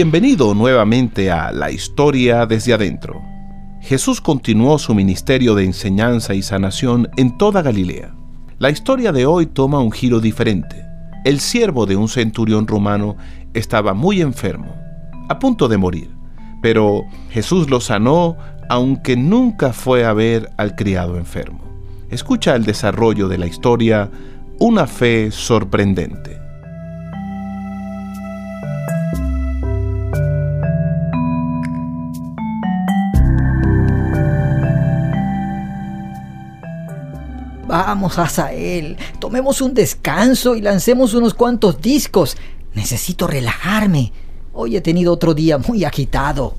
Bienvenido nuevamente a La Historia desde adentro. Jesús continuó su ministerio de enseñanza y sanación en toda Galilea. La historia de hoy toma un giro diferente. El siervo de un centurión romano estaba muy enfermo, a punto de morir, pero Jesús lo sanó aunque nunca fue a ver al criado enfermo. Escucha el desarrollo de la historia, una fe sorprendente. Vamos, Asael, tomemos un descanso y lancemos unos cuantos discos. Necesito relajarme. Hoy he tenido otro día muy agitado.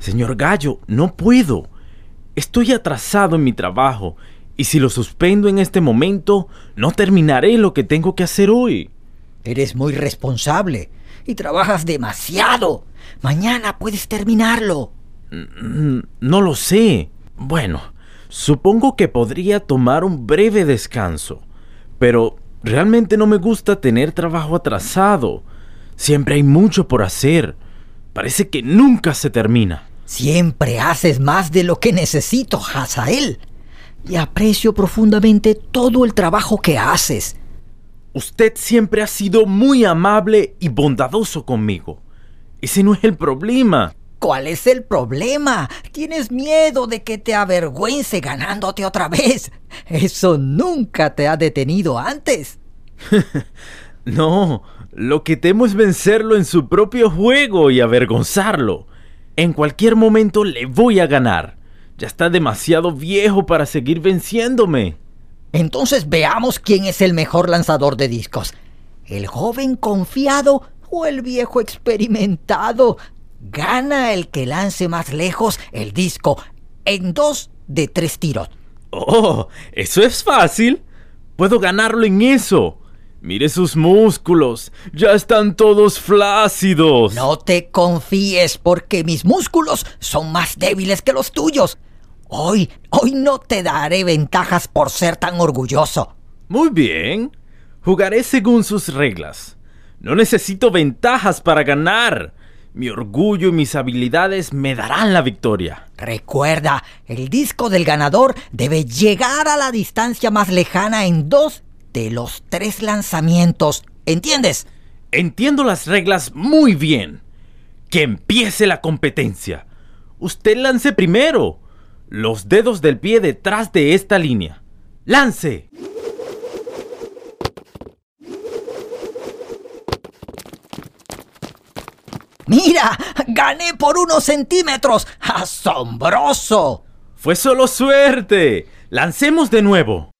Señor Gallo, no puedo. Estoy atrasado en mi trabajo y si lo suspendo en este momento, no terminaré lo que tengo que hacer hoy. Eres muy responsable y trabajas demasiado. Mañana puedes terminarlo. Mm, no lo sé. Bueno, Supongo que podría tomar un breve descanso, pero realmente no me gusta tener trabajo atrasado. Siempre hay mucho por hacer. Parece que nunca se termina. Siempre haces más de lo que necesito, Hazael. Y aprecio profundamente todo el trabajo que haces. Usted siempre ha sido muy amable y bondadoso conmigo. Ese no es el problema. ¿Cuál es el problema? Tienes miedo de que te avergüence ganándote otra vez. Eso nunca te ha detenido antes. no, lo que temo es vencerlo en su propio juego y avergonzarlo. En cualquier momento le voy a ganar. Ya está demasiado viejo para seguir venciéndome. Entonces veamos quién es el mejor lanzador de discos. ¿El joven confiado o el viejo experimentado? Gana el que lance más lejos el disco en dos de tres tiros. Oh, eso es fácil. Puedo ganarlo en eso. Mire sus músculos. Ya están todos flácidos. No te confíes porque mis músculos son más débiles que los tuyos. Hoy, hoy no te daré ventajas por ser tan orgulloso. Muy bien. Jugaré según sus reglas. No necesito ventajas para ganar. Mi orgullo y mis habilidades me darán la victoria. Recuerda, el disco del ganador debe llegar a la distancia más lejana en dos de los tres lanzamientos. ¿Entiendes? Entiendo las reglas muy bien. Que empiece la competencia. Usted lance primero. Los dedos del pie detrás de esta línea. ¡Lance! Mira, gané por unos centímetros. ¡Asombroso! Fue solo suerte. Lancemos de nuevo.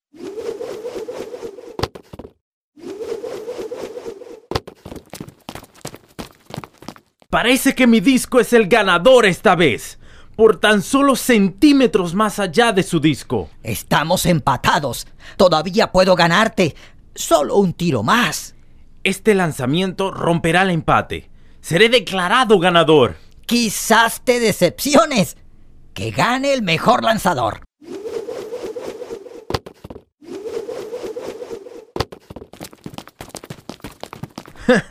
Parece que mi disco es el ganador esta vez, por tan solo centímetros más allá de su disco. Estamos empatados. Todavía puedo ganarte. Solo un tiro más. Este lanzamiento romperá el empate seré declarado ganador. Quizás te decepciones. Que gane el mejor lanzador.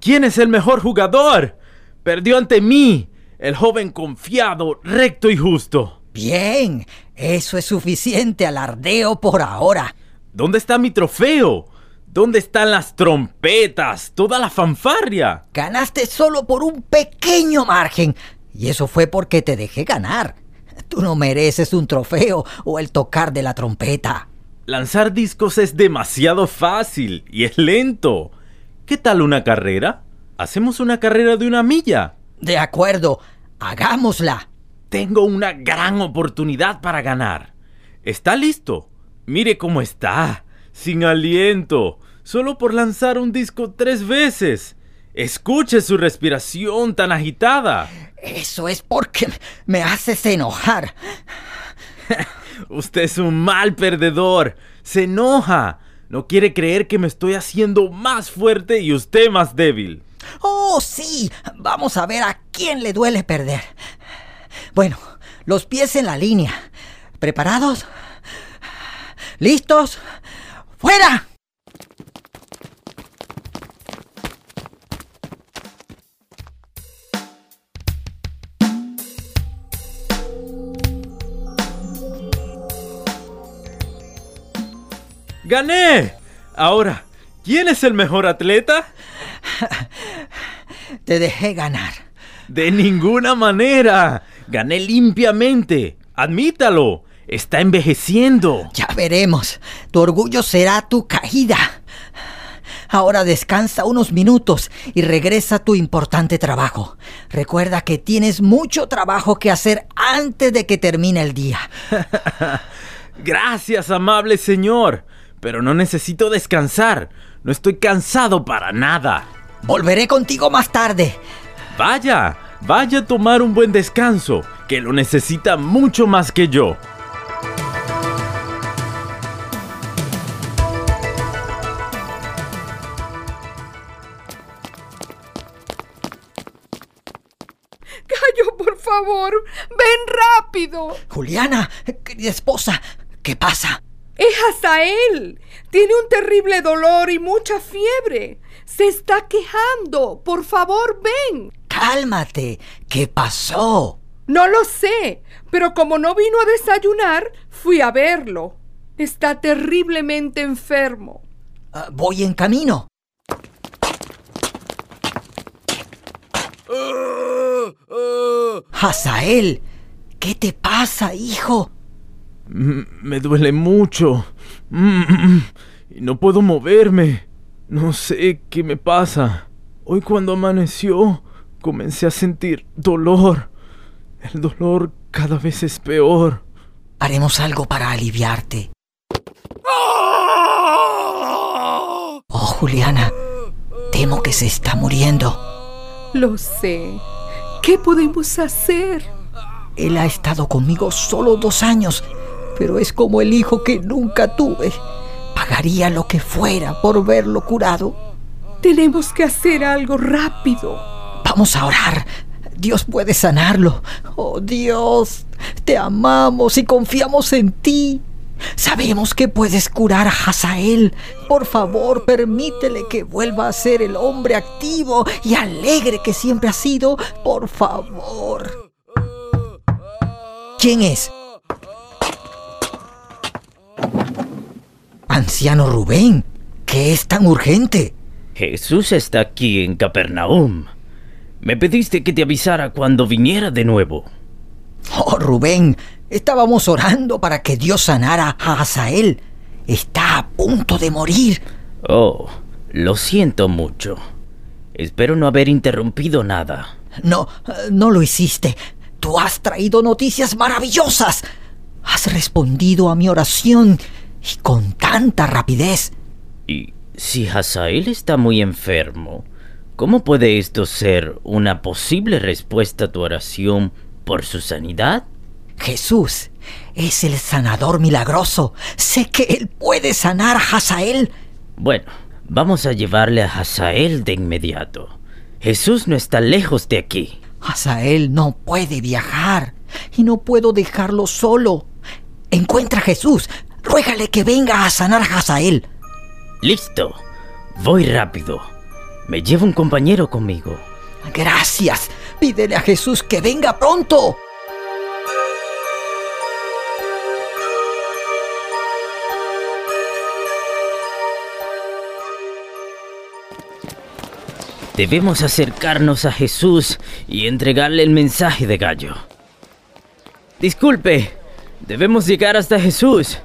¿Quién es el mejor jugador? Perdió ante mí, el joven confiado, recto y justo. Bien, eso es suficiente alardeo por ahora. ¿Dónde está mi trofeo? ¿Dónde están las trompetas? Toda la fanfarria. Ganaste solo por un pequeño margen. Y eso fue porque te dejé ganar. Tú no mereces un trofeo o el tocar de la trompeta. Lanzar discos es demasiado fácil y es lento. ¿Qué tal una carrera? Hacemos una carrera de una milla. De acuerdo, hagámosla. Tengo una gran oportunidad para ganar. ¿Está listo? Mire cómo está sin aliento, solo por lanzar un disco tres veces. Escuche su respiración tan agitada. Eso es porque me haces enojar. Usted es un mal perdedor. Se enoja. No quiere creer que me estoy haciendo más fuerte y usted más débil. Oh, sí. Vamos a ver a quién le duele perder. Bueno, los pies en la línea. ¿Preparados? ¿Listos? ¡Fuera! ¡Gané! Ahora, ¿quién es el mejor atleta? Te dejé ganar. De ninguna manera. Gané limpiamente. Admítalo. Está envejeciendo. Ya veremos. Tu orgullo será tu caída. Ahora descansa unos minutos y regresa a tu importante trabajo. Recuerda que tienes mucho trabajo que hacer antes de que termine el día. Gracias, amable señor. Pero no necesito descansar. No estoy cansado para nada. Volveré contigo más tarde. Vaya, vaya a tomar un buen descanso, que lo necesita mucho más que yo. Rápido. Juliana, querida esposa, ¿qué pasa? Es Asael. Tiene un terrible dolor y mucha fiebre. Se está quejando. Por favor, ven. Cálmate. ¿Qué pasó? No lo sé, pero como no vino a desayunar, fui a verlo. Está terriblemente enfermo. Uh, voy en camino. Hazael, ¿qué te pasa, hijo? Me duele mucho. Y no puedo moverme. No sé qué me pasa. Hoy cuando amaneció, comencé a sentir dolor. El dolor cada vez es peor. Haremos algo para aliviarte. Oh, Juliana, temo que se está muriendo. Lo sé. ¿Qué podemos hacer? Él ha estado conmigo solo dos años, pero es como el hijo que nunca tuve. Pagaría lo que fuera por verlo curado. Tenemos que hacer algo rápido. Vamos a orar. Dios puede sanarlo. Oh Dios, te amamos y confiamos en ti. Sabemos que puedes curar a Hazael. Por favor, permítele que vuelva a ser el hombre activo y alegre que siempre ha sido. Por favor. ¿Quién es? Anciano Rubén, ¿qué es tan urgente? Jesús está aquí en Capernaum. Me pediste que te avisara cuando viniera de nuevo. Oh, Rubén, estábamos orando para que Dios sanara a Asael. Está a punto de morir. Oh, lo siento mucho. Espero no haber interrumpido nada. No, no lo hiciste. Tú has traído noticias maravillosas. Has respondido a mi oración y con tanta rapidez. Y si Hazael está muy enfermo, ¿cómo puede esto ser una posible respuesta a tu oración por su sanidad? Jesús es el sanador milagroso. Sé que él puede sanar a Hazael. Bueno, vamos a llevarle a Hazael de inmediato. Jesús no está lejos de aquí. Hazael no puede viajar y no puedo dejarlo solo. Encuentra a Jesús. Ruégale que venga a sanar a Hazael. Listo. Voy rápido. Me llevo un compañero conmigo. Gracias. Pídele a Jesús que venga pronto. Debemos acercarnos a Jesús y entregarle el mensaje de Gallo. Disculpe, debemos llegar hasta Jesús.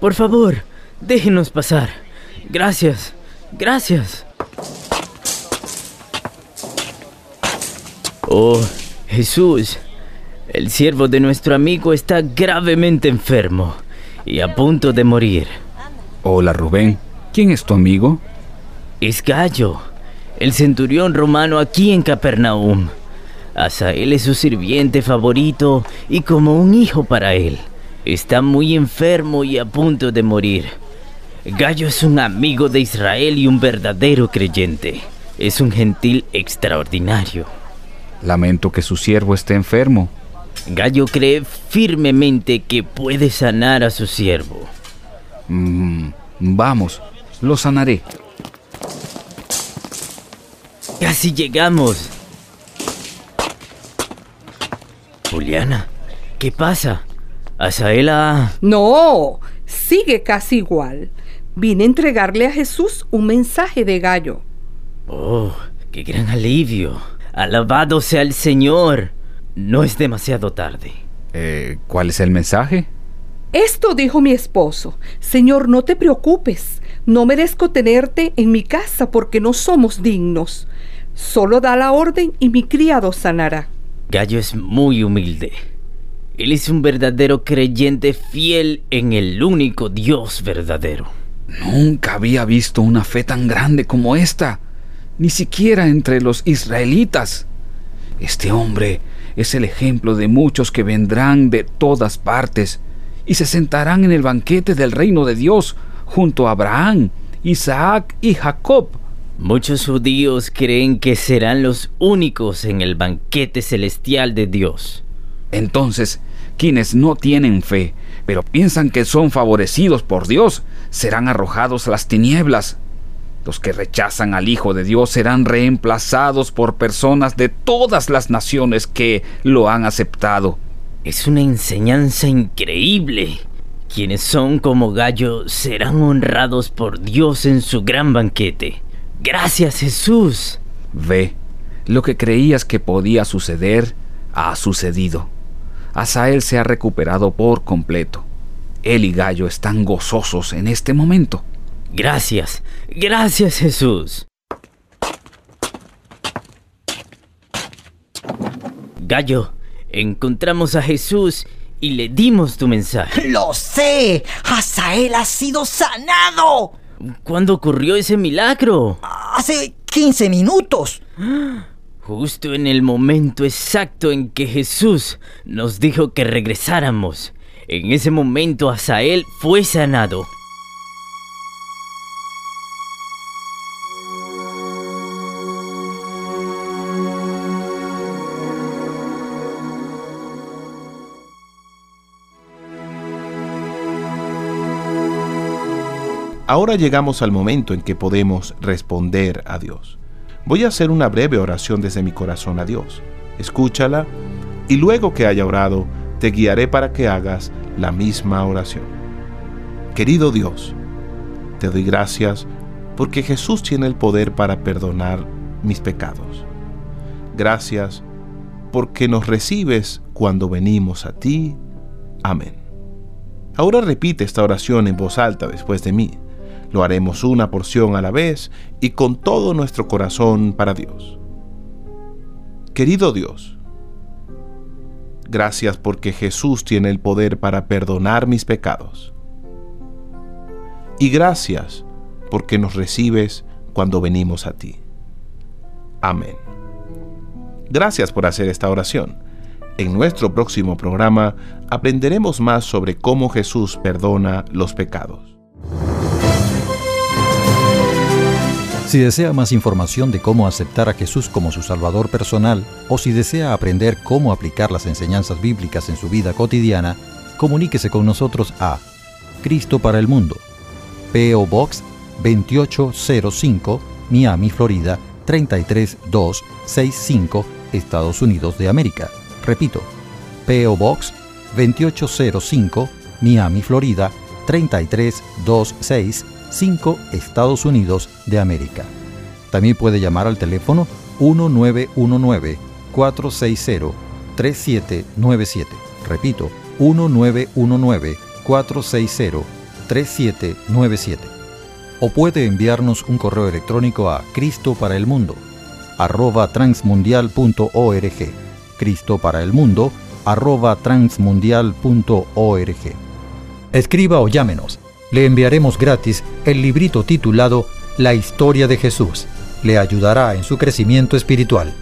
Por favor, déjenos pasar. Gracias, gracias. Oh, Jesús, el siervo de nuestro amigo está gravemente enfermo y a punto de morir. Hola, Rubén. ¿Quién es tu amigo? Es Gallo, el centurión romano aquí en Capernaum. Asael es su sirviente favorito y como un hijo para él. Está muy enfermo y a punto de morir. Gallo es un amigo de Israel y un verdadero creyente. Es un gentil extraordinario. Lamento que su siervo esté enfermo. Gallo cree firmemente que puede sanar a su siervo. Mm, vamos, lo sanaré. Casi llegamos. Juliana, ¿qué pasa? ¿Asaela? No, sigue casi igual. Vine a entregarle a Jesús un mensaje de gallo. Oh, qué gran alivio. Alabado sea el Señor. No es demasiado tarde. Eh, ¿Cuál es el mensaje? Esto dijo mi esposo. Señor, no te preocupes. No merezco tenerte en mi casa porque no somos dignos. Solo da la orden y mi criado sanará. Gallo es muy humilde. Él es un verdadero creyente fiel en el único Dios verdadero. Nunca había visto una fe tan grande como esta, ni siquiera entre los israelitas. Este hombre es el ejemplo de muchos que vendrán de todas partes y se sentarán en el banquete del reino de Dios junto a Abraham, Isaac y Jacob. Muchos judíos creen que serán los únicos en el banquete celestial de Dios. Entonces, quienes no tienen fe, pero piensan que son favorecidos por Dios, serán arrojados a las tinieblas. Los que rechazan al Hijo de Dios serán reemplazados por personas de todas las naciones que lo han aceptado. Es una enseñanza increíble. Quienes son como gallo serán honrados por Dios en su gran banquete. Gracias Jesús. Ve, lo que creías que podía suceder, ha sucedido. Asael se ha recuperado por completo. Él y Gallo están gozosos en este momento. Gracias, gracias Jesús. Gallo, encontramos a Jesús y le dimos tu mensaje. ¡Lo sé! ¡Asael ha sido sanado! ¿Cuándo ocurrió ese milagro? Hace 15 minutos. Justo en el momento exacto en que Jesús nos dijo que regresáramos. En ese momento Asael fue sanado. Ahora llegamos al momento en que podemos responder a Dios. Voy a hacer una breve oración desde mi corazón a Dios. Escúchala y luego que haya orado, te guiaré para que hagas la misma oración. Querido Dios, te doy gracias porque Jesús tiene el poder para perdonar mis pecados. Gracias porque nos recibes cuando venimos a ti. Amén. Ahora repite esta oración en voz alta después de mí. Lo haremos una porción a la vez y con todo nuestro corazón para Dios. Querido Dios, gracias porque Jesús tiene el poder para perdonar mis pecados. Y gracias porque nos recibes cuando venimos a ti. Amén. Gracias por hacer esta oración. En nuestro próximo programa aprenderemos más sobre cómo Jesús perdona los pecados. Si desea más información de cómo aceptar a Jesús como su Salvador personal o si desea aprender cómo aplicar las enseñanzas bíblicas en su vida cotidiana, comuníquese con nosotros a Cristo para el Mundo, PO Box 2805, Miami, Florida 33265, Estados Unidos de América. Repito, PO Box 2805, Miami, Florida 33265, Estados Unidos de América. También puede llamar al teléfono 1919-460-3797. Repito, 1919-460-3797. O puede enviarnos un correo electrónico a Cristo para el Mundo, arroba transmundial.org. Cristo para el Mundo, arroba transmundial.org. Escriba o llámenos. Le enviaremos gratis el librito titulado La historia de Jesús. Le ayudará en su crecimiento espiritual.